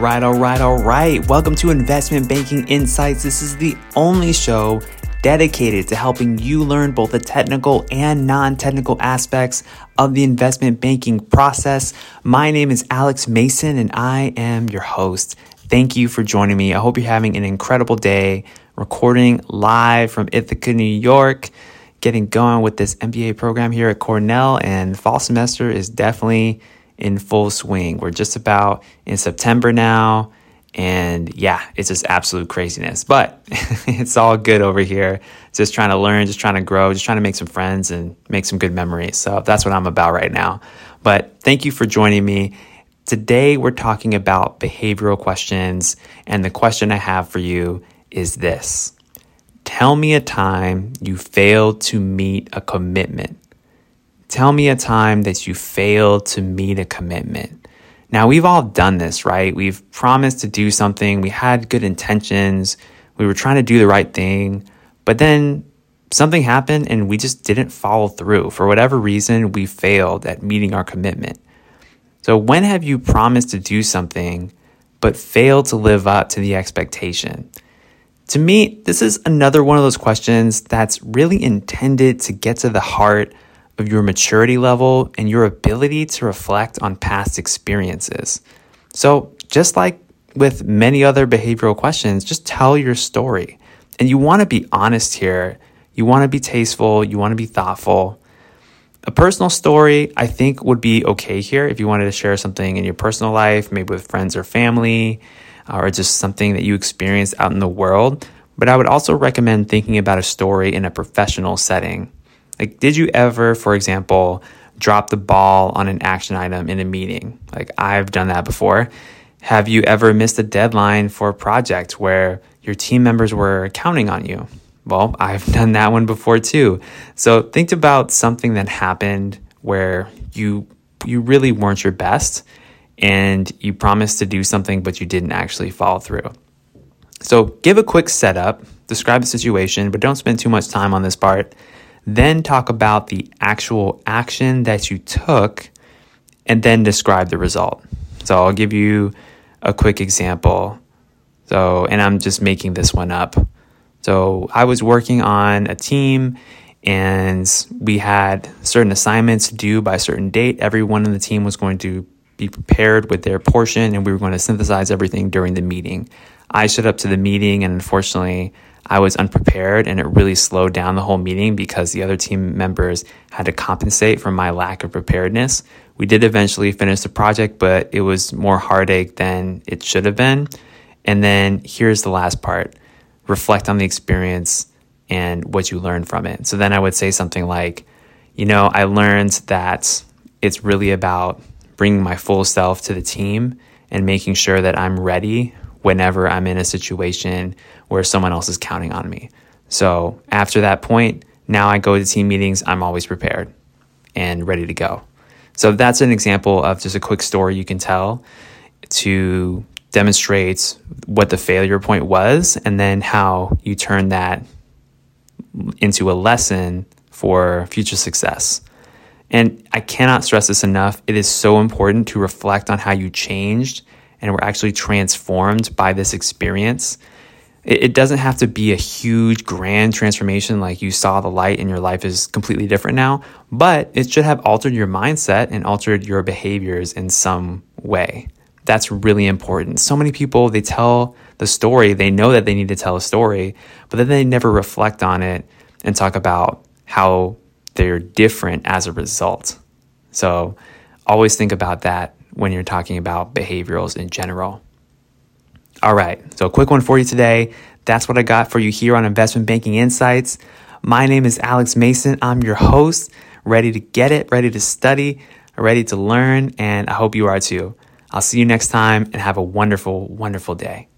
Right, all right, all right. Welcome to Investment Banking Insights. This is the only show dedicated to helping you learn both the technical and non technical aspects of the investment banking process. My name is Alex Mason and I am your host. Thank you for joining me. I hope you're having an incredible day recording live from Ithaca, New York, getting going with this MBA program here at Cornell. And fall semester is definitely in full swing. We're just about in September now. And yeah, it's just absolute craziness. But it's all good over here. Just trying to learn, just trying to grow, just trying to make some friends and make some good memories. So that's what I'm about right now. But thank you for joining me. Today, we're talking about behavioral questions. And the question I have for you is this Tell me a time you failed to meet a commitment. Tell me a time that you failed to meet a commitment. Now, we've all done this, right? We've promised to do something, we had good intentions, we were trying to do the right thing, but then something happened and we just didn't follow through. For whatever reason, we failed at meeting our commitment. So, when have you promised to do something but failed to live up to the expectation? To me, this is another one of those questions that's really intended to get to the heart of your maturity level and your ability to reflect on past experiences. So, just like with many other behavioral questions, just tell your story. And you want to be honest here. You want to be tasteful. You want to be thoughtful. A personal story, I think, would be okay here if you wanted to share something in your personal life, maybe with friends or family, or just something that you experienced out in the world. But I would also recommend thinking about a story in a professional setting. Like, did you ever, for example, drop the ball on an action item in a meeting? Like, I've done that before. Have you ever missed a deadline for a project where your team members were counting on you? Well, I've done that one before too. So think about something that happened where you you really weren't your best and you promised to do something but you didn't actually follow through. So give a quick setup, describe the situation, but don't spend too much time on this part then talk about the actual action that you took, and then describe the result. So I'll give you a quick example. So, and I'm just making this one up. So I was working on a team and we had certain assignments due by a certain date. Everyone in the team was going to be prepared with their portion and we were going to synthesize everything during the meeting. I showed up to the meeting and unfortunately I was unprepared and it really slowed down the whole meeting because the other team members had to compensate for my lack of preparedness. We did eventually finish the project, but it was more heartache than it should have been. And then here's the last part reflect on the experience and what you learned from it. So then I would say something like, you know, I learned that it's really about bringing my full self to the team and making sure that I'm ready whenever I'm in a situation where someone else is counting on me. So after that point, now I go to team meetings, I'm always prepared and ready to go. So that's an example of just a quick story you can tell to demonstrate what the failure point was and then how you turn that into a lesson for future success. And I cannot stress this enough. It is so important to reflect on how you changed and we're actually transformed by this experience. It, doesn't have to be a huge, grand transformation like you saw the light and your life is completely different now, but it should have altered your mindset and altered your behaviors in some way. That's really important. So many people, they tell the story, they know that they need to tell a story, but then they never reflect on it and talk about how they're different as a result. So always think about that when you're talking about behaviorals in general. All right, so a quick one for you today. That's what I got for you here on Investment Banking Insights. My name is Alex Mason. I'm your host, ready to get it, ready to study, ready to learn, and I hope you are too. I'll see you next time and have a wonderful, wonderful day.